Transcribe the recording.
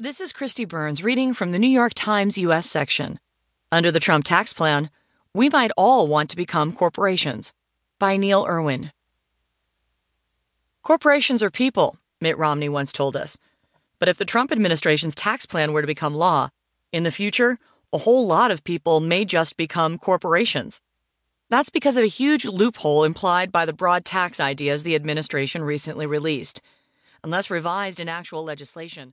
This is Kristi Burns reading from the New York Times U.S. section. Under the Trump tax plan, we might all want to become corporations. By Neil Irwin. Corporations are people, Mitt Romney once told us. But if the Trump administration's tax plan were to become law, in the future, a whole lot of people may just become corporations. That's because of a huge loophole implied by the broad tax ideas the administration recently released. Unless revised in actual legislation,